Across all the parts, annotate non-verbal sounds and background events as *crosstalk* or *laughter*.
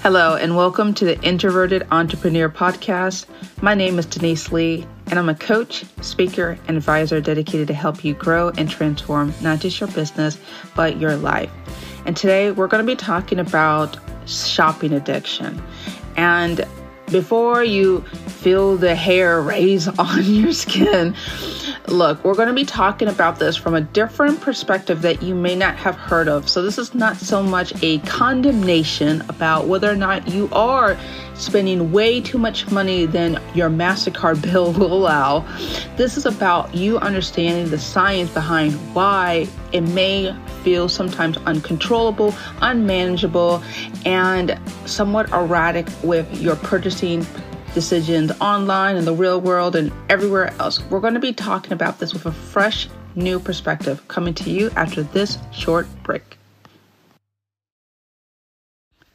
Hello, and welcome to the Introverted Entrepreneur Podcast. My name is Denise Lee, and I'm a coach, speaker, and advisor dedicated to help you grow and transform not just your business, but your life. And today we're going to be talking about shopping addiction. And before you feel the hair raise *laughs* on your skin, look, we're going to be talking about this from a different perspective that you may not have heard of. So, this is not so much a condemnation about whether or not you are spending way too much money than your MasterCard *laughs* bill will allow. This is about you understanding the science behind why it may feel sometimes uncontrollable, unmanageable, and somewhat erratic with your purchasing decisions online in the real world and everywhere else. We're going to be talking about this with a fresh new perspective coming to you after this short break.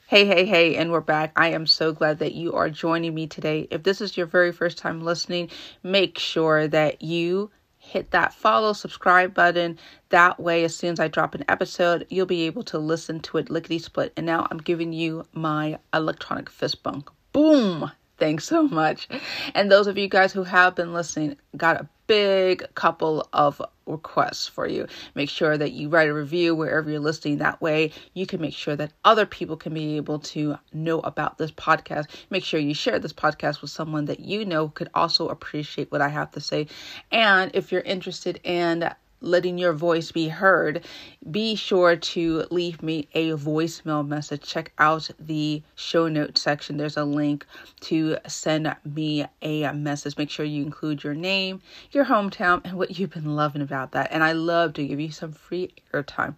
Hey, hey, hey, and we're back. I am so glad that you are joining me today. If this is your very first time listening, make sure that you hit that follow, subscribe button. That way, as soon as I drop an episode, you'll be able to listen to it lickety split. And now I'm giving you my electronic fist bump. Boom! Thanks so much. And those of you guys who have been listening, got a big couple of requests for you. Make sure that you write a review wherever you're listening. That way, you can make sure that other people can be able to know about this podcast. Make sure you share this podcast with someone that you know could also appreciate what I have to say. And if you're interested in letting your voice be heard, be sure to leave me a voicemail message. Check out the show notes section. There's a link to send me a message. Make sure you include your name, your hometown, and what you've been loving about that. And I love to give you some free airtime.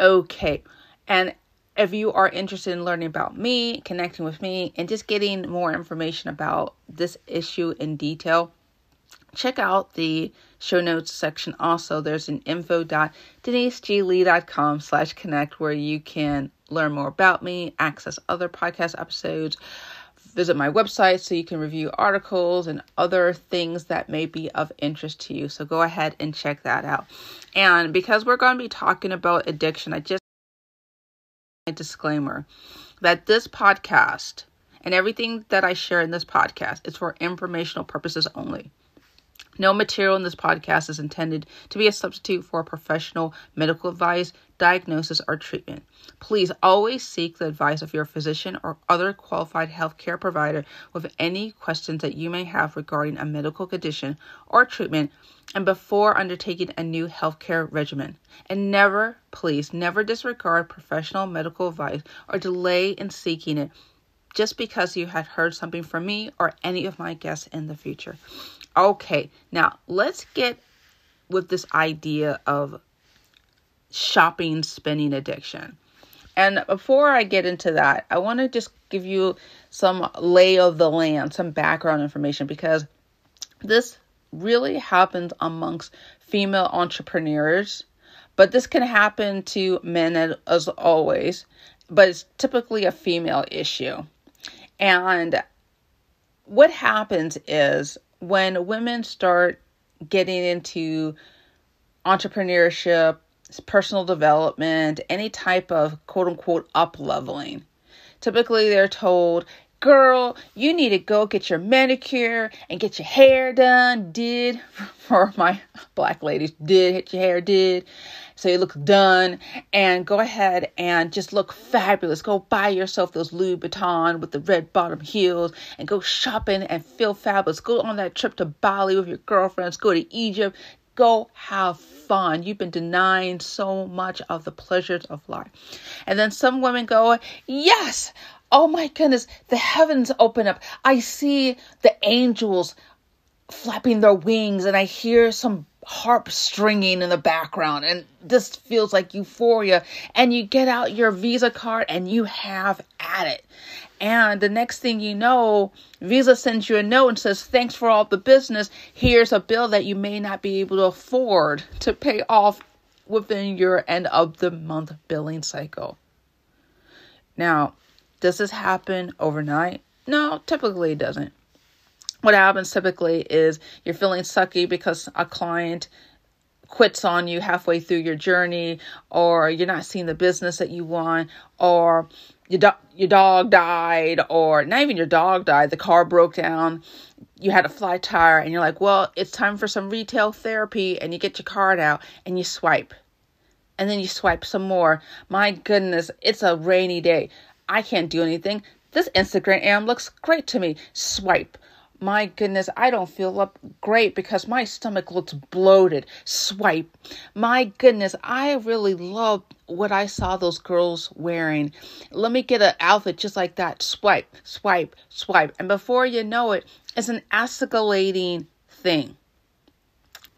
Okay. And if you are interested in learning about me, connecting with me, and just getting more information about this issue in detail, check out the show notes section also. There's an info.deniseglee.com slash connect where you can learn more about me access other podcast episodes visit my website so you can review articles and other things that may be of interest to you. So go ahead and check that out. And because we're going to be talking about addiction i just a disclaimer that this podcast and everything that i share in this podcast is for informational purposes only no material in this podcast is intended to be a substitute for professional medical advice, diagnosis, or treatment. Please always seek the advice of your physician or other qualified healthcare provider with any questions that you may have regarding a medical condition or treatment and before undertaking a new healthcare regimen. And never, please, never disregard professional medical advice or delay in seeking it just because you had heard something from me or any of my guests in the future. Okay, now let's get with this idea of shopping spending addiction. And before I get into that, I want to just give you some lay of the land, some background information because this really happens amongst female entrepreneurs, but this can happen to men as always, but it's typically a female issue. And what happens is when women start getting into entrepreneurship, personal development, any type of quote unquote up leveling, typically they're told, girl, you need to go get your manicure and get your hair done. Did *laughs* for my black ladies, did get your hair did so you look done and go ahead and just look fabulous. Go buy yourself those Louis Vuitton with the red bottom heels and go shopping and feel fabulous. Go on that trip to Bali with your girlfriends. Go to Egypt. Go have fun. You've been denying so much of the pleasures of life. And then some women go, Yes, oh my goodness, the heavens open up. I see the angels flapping their wings and I hear some harp stringing in the background and this feels like euphoria and you get out your visa card and you have at it. And the next thing you know visa sends you a note and says thanks for all the business. Here's a bill that you may not be able to afford to pay off within your end of the month billing cycle. Now does this happen overnight? No typically it doesn't what happens typically is you're feeling sucky because a client quits on you halfway through your journey, or you're not seeing the business that you want, or your, do- your dog died, or not even your dog died, the car broke down, you had a flat tire, and you're like, well, it's time for some retail therapy, and you get your card out and you swipe. And then you swipe some more. My goodness, it's a rainy day. I can't do anything. This Instagram am looks great to me. Swipe my goodness, I don't feel up great because my stomach looks bloated. Swipe. My goodness, I really love what I saw those girls wearing. Let me get an outfit just like that. Swipe, swipe, swipe. And before you know it, it's an escalating thing.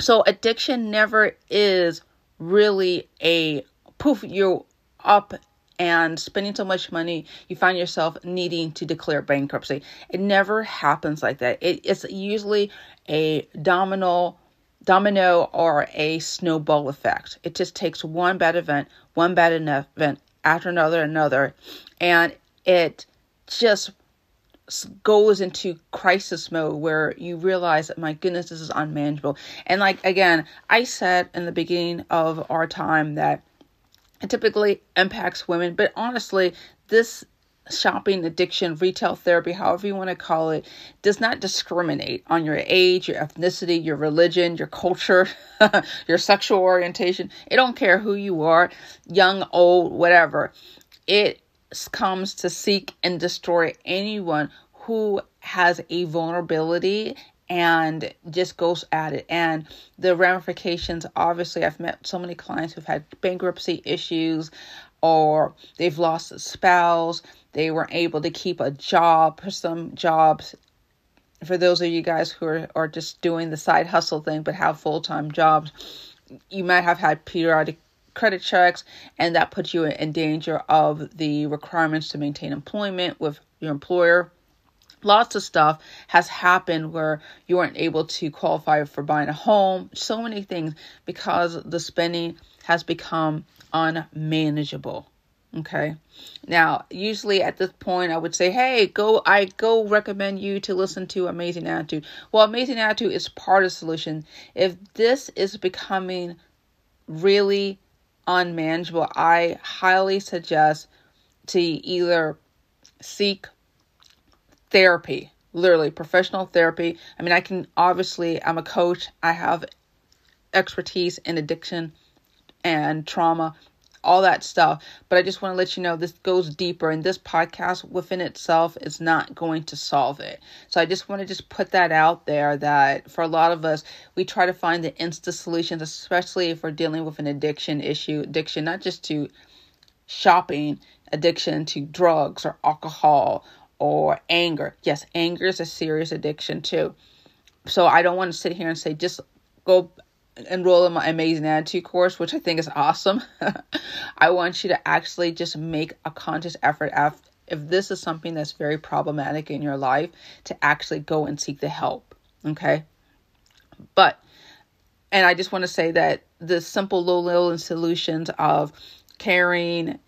So addiction never is really a poof, you're up and spending so much money, you find yourself needing to declare bankruptcy. It never happens like that. It, it's usually a domino domino or a snowball effect. It just takes one bad event, one bad event after another, another, and it just goes into crisis mode where you realize that my goodness, this is unmanageable. And like again, I said in the beginning of our time that it typically impacts women, but honestly, this shopping addiction, retail therapy, however you want to call it, does not discriminate on your age, your ethnicity, your religion, your culture, *laughs* your sexual orientation. It don't care who you are, young, old, whatever. It comes to seek and destroy anyone who has a vulnerability and just goes at it. And the ramifications obviously, I've met so many clients who've had bankruptcy issues or they've lost a spouse, they weren't able to keep a job some jobs. For those of you guys who are, are just doing the side hustle thing but have full time jobs, you might have had periodic credit checks, and that puts you in danger of the requirements to maintain employment with your employer lots of stuff has happened where you weren't able to qualify for buying a home so many things because the spending has become unmanageable okay? Now usually at this point i would say hey go i go recommend you to listen to amazing attitude. Well amazing attitude is part of the solution. If this is becoming really unmanageable i highly suggest to either seek therapy, literally professional therapy. I mean, I can obviously, I'm a coach, I have expertise in addiction and trauma, all that stuff. But I just want to let you know this goes deeper, and this podcast within itself is not going to solve it. So I just want to just put that out there that for a lot of us, we try to find the instant solutions, especially if we're dealing with an addiction issue, addiction not just to shopping, addiction to drugs or alcohol or anger. Yes, anger is a serious addiction too. So I don't want to sit here and say just go enroll in my amazing attitude course, which I think is awesome. *laughs* I want you to actually just make a conscious effort if this is something that's very problematic in your life to actually go and seek the help. Okay. But, and I just want to say that the simple low little solutions of caring,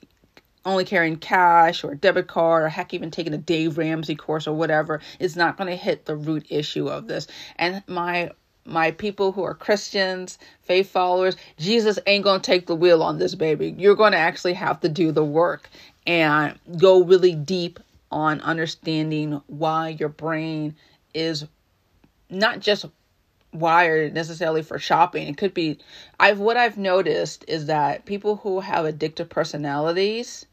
only carrying cash or debit card or heck even taking a Dave Ramsey course or whatever is not going to hit the root issue of this. And my my people who are Christians, faith followers, Jesus ain't going to take the wheel on this baby. You're going to actually have to do the work and go really deep on understanding why your brain is not just wired necessarily for shopping. It could be I've what I've noticed is that people who have addictive personalities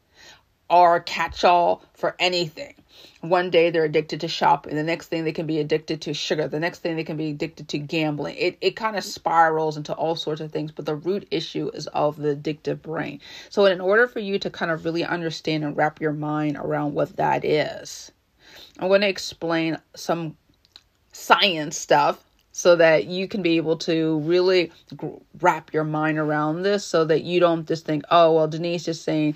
are catch all for anything. One day they're addicted to shopping, the next thing they can be addicted to sugar, the next thing they can be addicted to gambling. It it kind of spirals into all sorts of things, but the root issue is of the addictive brain. So in order for you to kind of really understand and wrap your mind around what that is, I'm going to explain some science stuff so that you can be able to really wrap your mind around this so that you don't just think, oh, well, Denise is saying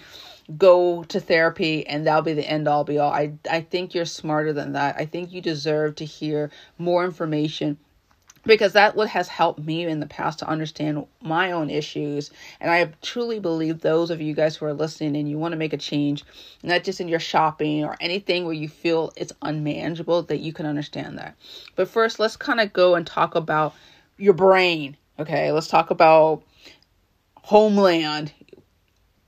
go to therapy and that'll be the end all be all. I I think you're smarter than that. I think you deserve to hear more information because that what has helped me in the past to understand my own issues and i truly believe those of you guys who are listening and you want to make a change not just in your shopping or anything where you feel it's unmanageable that you can understand that but first let's kind of go and talk about your brain Okay, let's talk about homeland,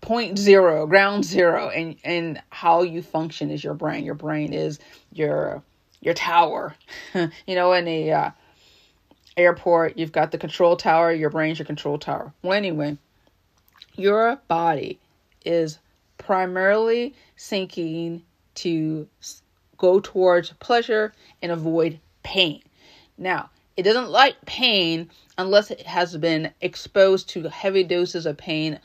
point zero, ground zero, and and how you function is your brain. Your brain is your your tower. *laughs* you know, in a uh, airport, you've got the control tower. Your brain's your control tower. Well, anyway, your body is primarily sinking to go towards pleasure and avoid pain. Now, it doesn't like pain unless it has been exposed to heavy doses of pain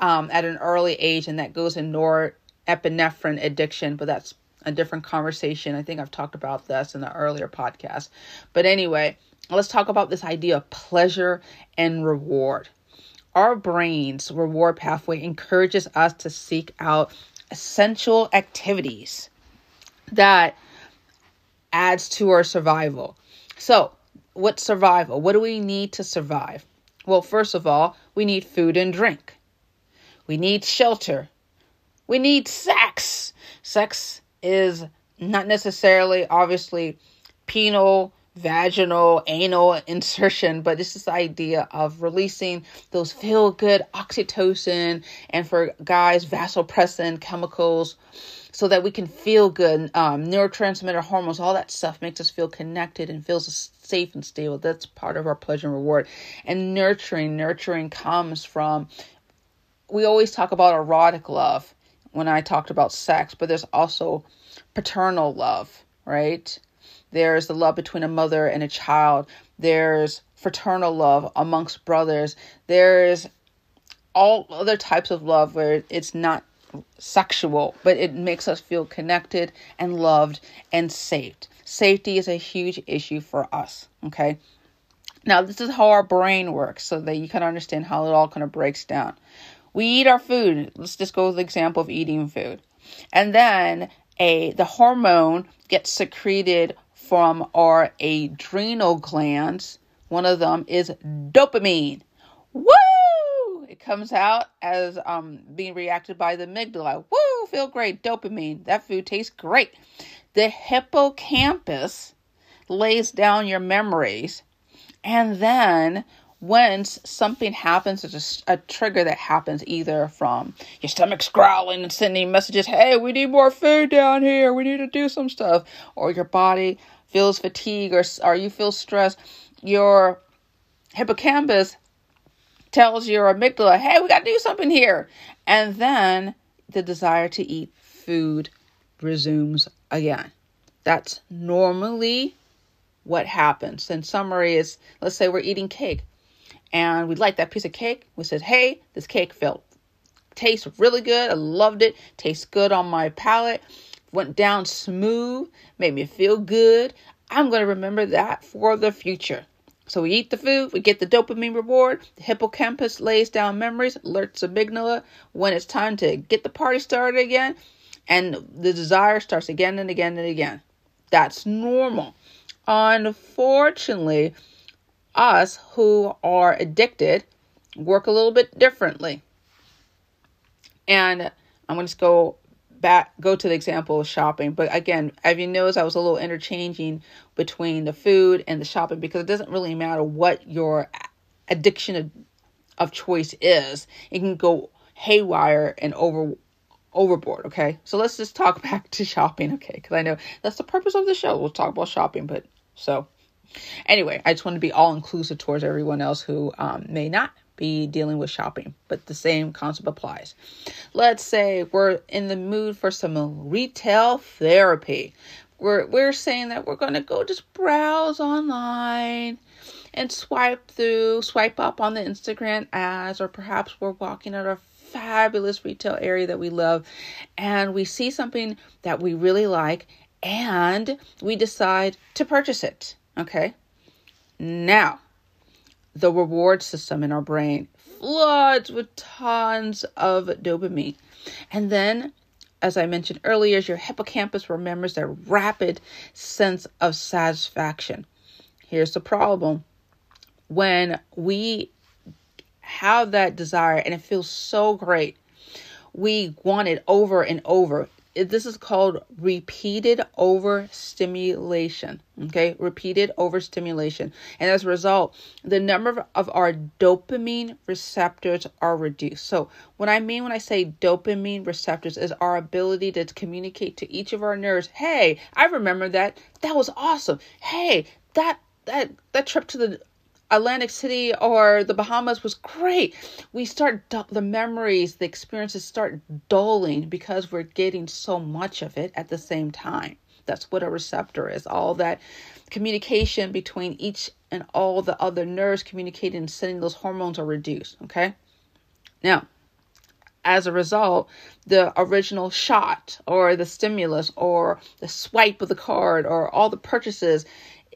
um, at an early age, and that goes in norepinephrine addiction, but that's a different conversation. I think I've talked about this in the earlier podcast. But anyway, let's talk about this idea of pleasure and reward. Our brain's reward pathway encourages us to seek out essential activities that adds to our survival. So, what survival? What do we need to survive? Well, first of all, we need food and drink. We need shelter. We need sex. Sex is not necessarily, obviously, penile, vaginal, anal insertion, but it's this idea of releasing those feel good oxytocin and for guys, vasopressin chemicals so that we can feel good. Um, neurotransmitter hormones, all that stuff makes us feel connected and feels safe and stable. That's part of our pleasure and reward. And nurturing, nurturing comes from, we always talk about erotic love when I talked about sex, but there's also paternal love, right? There's the love between a mother and a child. There's fraternal love amongst brothers. There's all other types of love where it's not sexual, but it makes us feel connected and loved and saved. Safety is a huge issue for us, okay? Now, this is how our brain works so that you can understand how it all kind of breaks down. We eat our food. Let's just go with the example of eating food. And then a the hormone gets secreted from our adrenal glands. One of them is dopamine. Woo! It comes out as um, being reacted by the amygdala. Woo, feel great. Dopamine. That food tastes great. The hippocampus lays down your memories. And then when something happens, there's a, a, trigger that happens either from your stomach's growling and sending messages, hey, we need more food down here, we need to do some stuff, or your body feels fatigue or, or you feel stress, your hippocampus tells your amygdala, hey, we got to do something here. And then the desire to eat food resumes again. That's normally what happens. In summary, is let's say we're eating cake and we like that piece of cake. We said, hey, this cake felt tastes really good. I loved it. Tastes good on my palate. Went down smooth, made me feel good. I'm going to remember that for the future. So we eat the food, we get the dopamine reward, the hippocampus lays down memories, alerts the amygdala when it's time to get the party started again, and the desire starts again and again and again. That's normal. Unfortunately, us who are addicted work a little bit differently. And I'm going to go back go to the example of shopping. But again as you notice i was a little interchanging between the food and the shopping because it doesn't really matter what your addiction of, of choice is. It can go haywire and over overboard okay? So let's just talk *laughs* back to shopping okay? Because i know that's the purpose of the show. We'll talk about shopping but so anyway i just want to be all inclusive towards everyone else who um, may not be dealing with shopping, but the same concept applies. Let's say we're in the mood for some retail therapy. We're we're saying that we're going to go just browse online and swipe through, swipe up on the Instagram ads or perhaps we're walking at a fabulous retail area that we love and we see something that we really like and we decide to purchase it. Okay? Now, the reward system in our brain floods with tons of dopamine. And then, as I mentioned earlier, your hippocampus remembers that rapid sense of satisfaction. Here's the problem when we have that desire and it feels so great, we want it over and over. This is called repeated overstimulation. Okay, repeated overstimulation. And as a result, the number of our dopamine receptors are reduced. So, what I mean when I say dopamine receptors is our ability to communicate to each of our nerves, hey, I remember that. That was awesome. Hey, that that that trip to the Atlantic City or the Bahamas was great. We start the memories, the experiences start dulling because we're getting so much of it at the same time. That's what a receptor is. All that communication between each and all the other nerves communicating and sending those hormones are reduced. Okay. Now, as a result, the original shot or the stimulus or the swipe of the card or all the purchases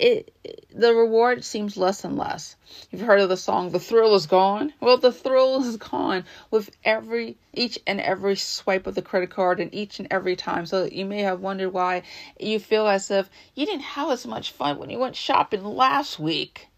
it, the reward seems less and less. You've heard of the song "The Thrill Is Gone." Well, the thrill is gone with every each and every swipe of the credit card and each and every time. So you may have wondered why you feel as if you didn't have as much fun when you went shopping last week.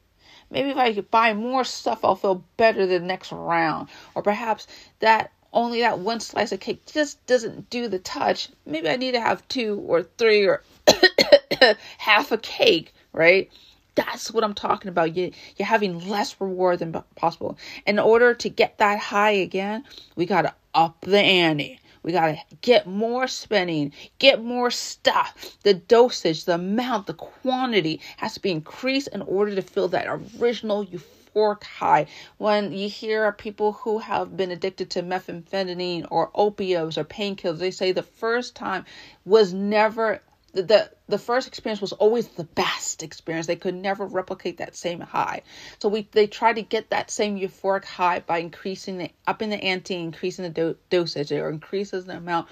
Maybe if I could buy more stuff, I'll feel better the next round. Or perhaps that only that one slice of cake just doesn't do the touch. Maybe I need to have two or three or *coughs* half a cake right? That's what I'm talking about. You, you're having less reward than possible. In order to get that high again, we got to up the ante. We got to get more spending, get more stuff. The dosage, the amount, the quantity has to be increased in order to feel that original euphoric high. When you hear people who have been addicted to methamphetamine or opioids or painkillers, they say the first time was never the the first experience was always the best experience. They could never replicate that same high. So we they try to get that same euphoric high by increasing the up in the ante, increasing the do- dosage, or increases the amount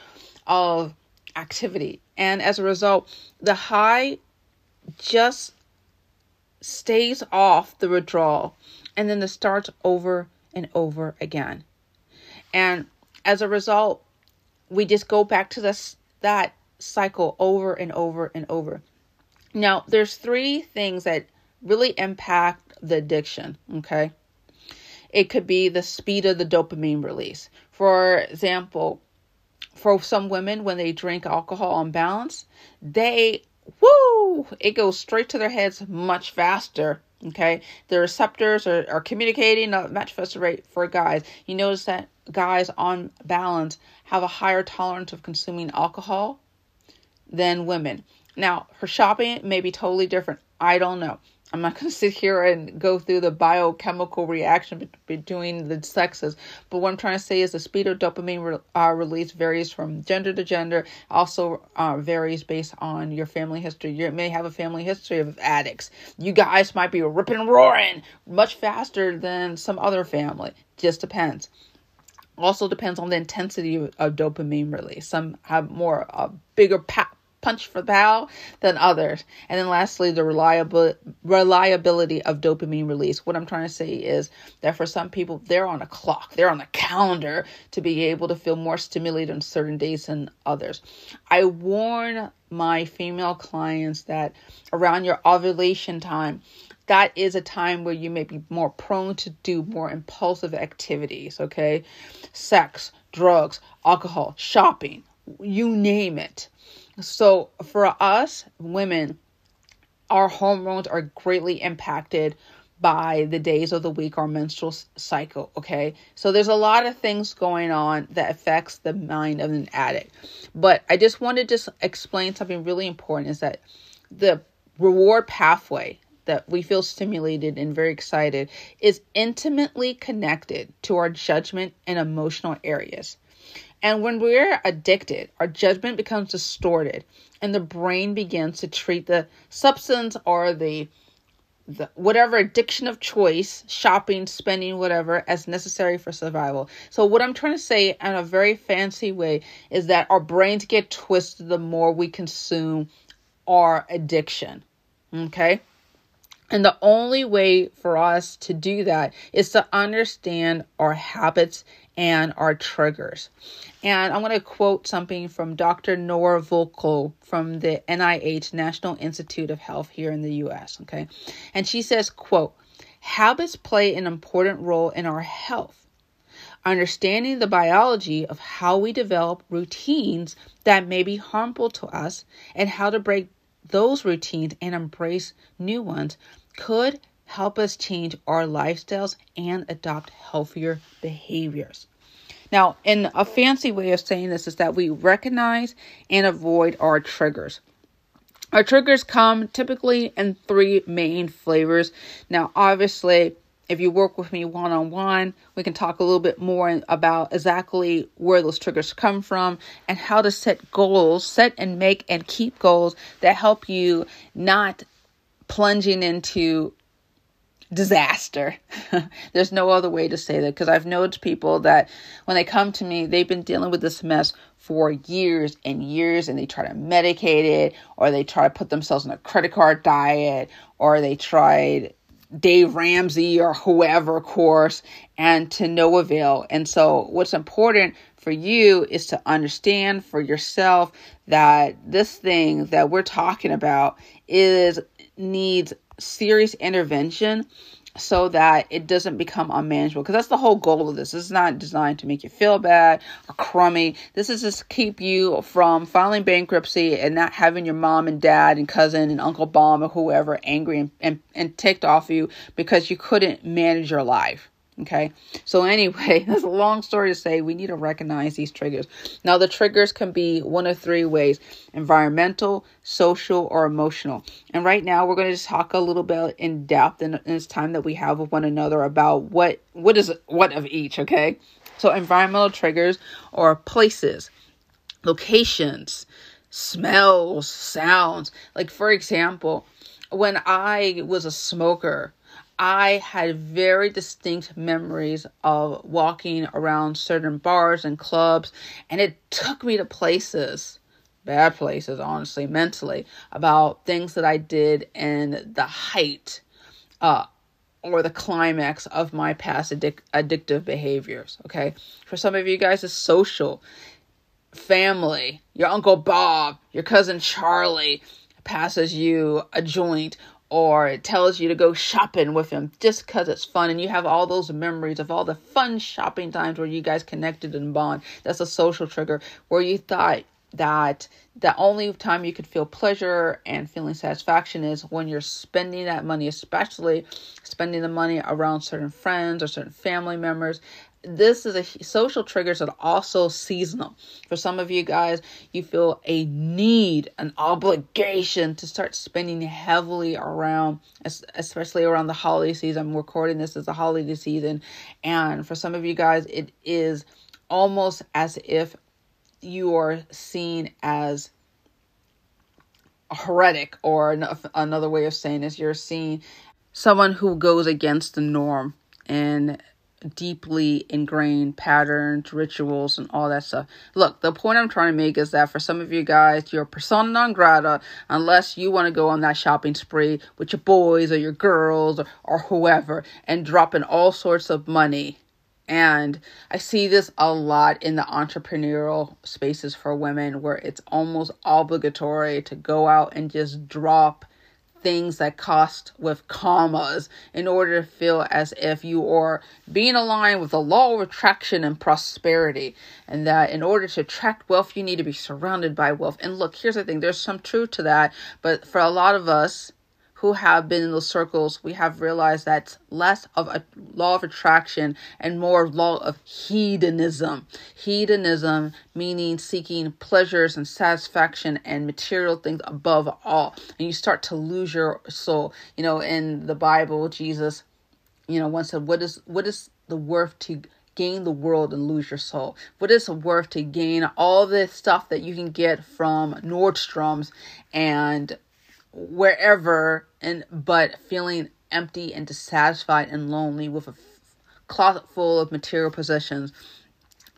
of activity. And as a result, the high just stays off the withdrawal and then it starts over and over again. And as a result, we just go back to this that cycle over and over and over. Now, there's three things that really impact the addiction, okay? It could be the speed of the dopamine release. For example, for some women, when they drink alcohol on balance, they, woo, it goes straight to their heads much faster. Okay, the receptors are, are communicating at much faster rate for guys. You notice that guys on balance have a higher tolerance of consuming alcohol than women. Now, her shopping may be totally different. I don't know. I'm not *laughs* going to sit here and go through the biochemical reaction between the sexes, but what I'm trying to say is the speed of dopamine re- uh, release varies from gender to gender, also uh, varies based on your family history. You may have a family history of addicts. You guys might be ripping and roaring much faster than some other family. Just depends. Also depends on the intensity of, dopamine release. Some have more, a uh, bigger pa- punch for pow than others. And then lastly, the reliable reliability of dopamine release. What I'm trying to say is that for some people, they're on a clock, they're on a calendar to be able to feel more stimulated on certain days than others. I warn my female clients that around your ovulation time, that is a time where you may be more prone to do more impulsive activities, okay? Sex, drugs, alcohol, shopping, you name it. So for us women, our hormones are greatly impacted by the days of the week our menstrual cycle okay? So there's a lot of things going on that affects the mind of an addict. But i just wanted to just explain something really important is that the reward pathway that we feel stimulated and very excited is intimately connected to our judgment and emotional areas and when we're addicted, our judgment becomes distorted and the brain begins to treat the substance or the the, whatever addiction of choice, shopping, spending, whatever, as necessary for survival. So, what I'm trying to say in a very fancy way is that our brains get twisted the more we consume our addiction. Okay? And the only way for us to do that is to understand our habits and our triggers. And I'm going to quote something from Dr. Nora Volkow from the NIH National Institute of Health here in the US, okay? And she says, quote, habits play an important role in our health. understanding the biology of how we develop routines that may be harmful to us and how to break those routines and embrace new ones could help us change our lifestyles and adopt healthier behaviors. Now, in a fancy way of saying this is that we recognize and avoid our triggers. Our triggers come typically in three main flavors. Now, obviously, if you work with me one on one, we can talk a little bit more about exactly where those triggers come from and how to set goals, set and make and keep goals that help you not plunging into disaster. *laughs* There's no other way to say that because I've known people that when they come to me, they've been dealing with this mess for years and years and they try to medicate it or they try to put themselves on a credit card diet or they tried Dave Ramsey or whoever course and to no avail. And so what's important for you is to understand for yourself that this thing that we're talking about is needs serious intervention so that it doesn't become unmanageable because that's the whole goal of this. This is not designed to make you feel bad or crummy. This is just keep you from filing bankruptcy and not having your mom and dad and cousin and Uncle Bob or whoever angry and, and, and ticked off you because you couldn't manage your life. Okay. So, anyway, *laughs* that's a long story to say. We need to recognize these triggers. Now, the triggers can be one of three ways environmental, social, or emotional. And right now, we're going to talk a little bit in depth in, in this time that we have with one another about what what is what of each. Okay. So, environmental triggers are places, locations, smells, sounds. Like, for example, when I was a smoker, I had very distinct memories of walking around certain bars and clubs, and it took me to places, bad places, honestly, mentally, about things that I did in the height uh, or the climax of my past addic- addictive behaviors. Okay. For some of you guys, it's social, family, your Uncle Bob, your cousin Charlie passes you a joint or it tells you to go shopping with him just because it's fun and you have all those memories of all the fun shopping times where you guys connected and bond. That's a social trigger where you thought that the only time you could feel pleasure and feeling satisfaction is when you're spending that money especially spending the money around certain friends or certain family members this is a social triggers that also seasonal. For some of you guys, you feel a need, an obligation to start spending heavily around, especially around the holiday season. I'm recording this as a holiday season, and for some of you guys, it is almost as if you are seen as a heretic, or another way of saying this, you're seen someone who goes against the norm and deeply ingrained patterns, rituals, and all that stuff. Look, the point I'm trying to make is that for some of you guys, you're persona non grata unless you want to go on that shopping spree with your boys or your girls or, or whoever and dropping all sorts of money. And I see this a lot in the entrepreneurial spaces for women where it's almost obligatory to go out and just drop things that cost with commas in order to feel as if you are being aligned with the law of attraction and prosperity. And that in order to attract wealth you need to be surrounded by wealth. And look here's the thing. There's some truth to that. But for a lot of us who have been in those circles, we have realized that less of a law of attraction and more law of hedonism. Hedonism meaning seeking pleasures and satisfaction and material things above all. And you start to lose your soul. You know, in the Bible, Jesus, you know, once said, What is what is the worth to gain the world and lose your soul? What is it worth to gain all this stuff that you can get from Nordstrom's and wherever and but feeling empty and dissatisfied and lonely with a closet full of material possessions.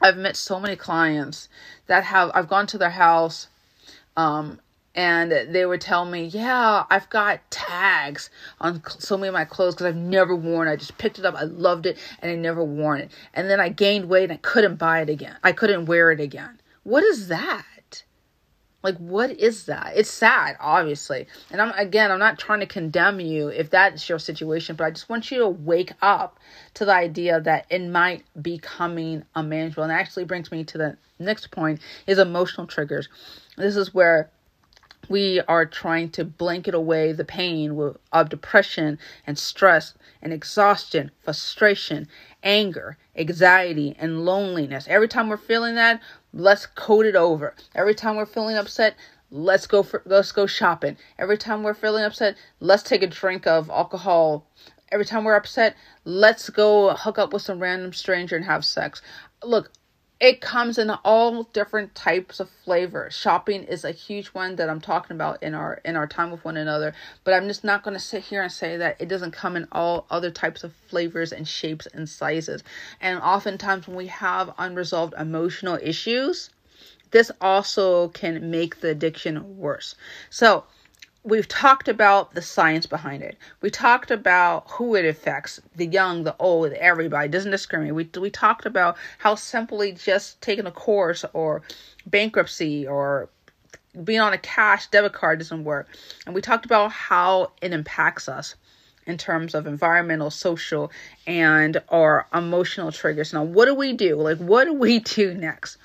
I've met so many clients that have I've gone to their house um and they would tell me, "Yeah, I've got tags on so many of my clothes because I've never worn. it. I just picked it up, I loved it, and I never worn it. And then I gained weight and I couldn't buy it again. I couldn't wear it again. What is that? Like, what is that? It's sad, obviously. And I'm, again, I'm not trying to condemn you if that's your situation, but I just want you to wake up to the idea that it might be coming unmanageable. And actually brings me to the next point is emotional triggers. This is where we are trying to blanket away the pain of depression and stress and exhaustion, frustration, anger, anxiety, and loneliness. Every time we're feeling that, let's code it over. Every time we're feeling upset, let's go for let's go shopping. Every time we're feeling upset, let's take a drink of alcohol. Every time we're upset, let's go hook up with some random stranger and have sex. Look, it comes in all different types of flavors. Shopping is a huge one that I'm talking about in our in our time with one another, but I'm just not going to sit here and say that it doesn't come in all other types of flavors and shapes and sizes. And oftentimes when we have unresolved emotional issues, this also can make the addiction worse. So, we've talked about the science behind it. We talked about who it affects, the young, the old, everybody, doesn't discriminate. We we talked about how simply just taking a course or bankruptcy or being on a cash debit card doesn't work. And we talked about how it impacts us in terms of environmental, social, and our emotional triggers. Now, what do we do? Like what do we *laughs* do next?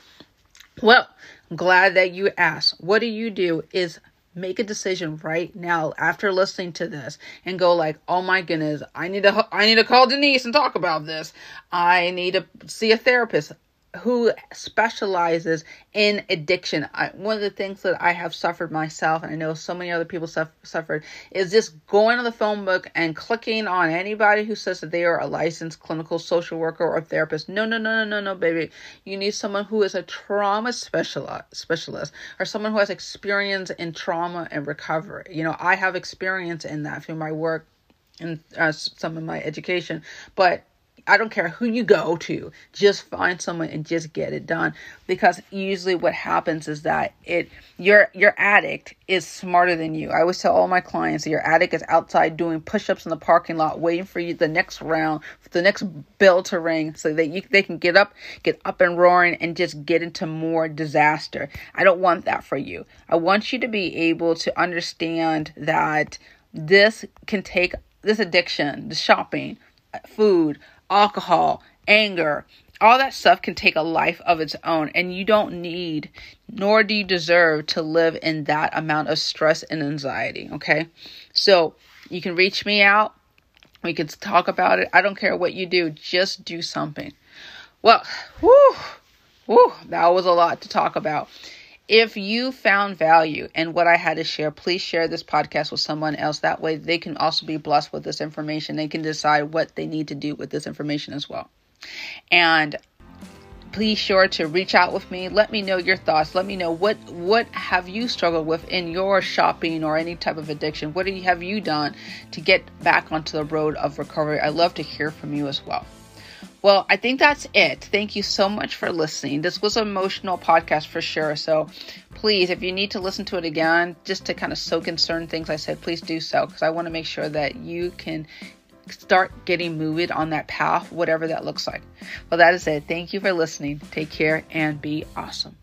Well, I'm glad that you asked. What do you do is make a decision right now after listening to this and go like oh my goodness i need to i need to call denise and talk about this. I need to see a therapist who specializes in addiction. I, one of the things that I have suffered myself, and I know so many other people suffer, suffered, is just going on the phone book and clicking on anybody who says that they are a licensed clinical social worker or therapist. No, no, no, no, no, no, baby. You need someone who is a trauma specialist, specialist or someone who has experience in trauma and recovery. You know, I have experience in that through my work and uh, some of my education, but I don't care who you go to, just find someone and just get it done. Because usually what happens is that it your your addict is smarter than you. I always tell all my clients that your addict is outside doing push-ups in the parking lot, waiting for you the next round, the next bell to ring, so that you they can get up, get up and roaring, and just get into more disaster. I don't want that for you. I want you to be able to understand that this can take this addiction, the shopping, food, alcohol, anger, all that stuff can take a life of its own and you don't need nor do you deserve to live in that amount of stress and anxiety okay? So you can reach me out. We can talk about it. I don't care what you do just do something. Well whoo, whoo, that was a lot to talk about if you found value in what I had to share, please share this podcast with someone else. That way, they can also be blessed with this information. They can decide what they need to do with this information as well. And please sure to reach out with me let me know your thoughts let me know what what have you struggled with in your shopping or any type of addiction what have you done to get back onto the road of recovery i love to hear from you as well well, I think that's it. Thank you so much for listening. This was an emotional podcast for sure. So please, if you need to listen to it again, just to kind of soak in certain things I said, please do so because I want to make sure that you can start getting moved on that path, whatever that looks like. Well, that is it. Thank you for listening. Take care and be awesome.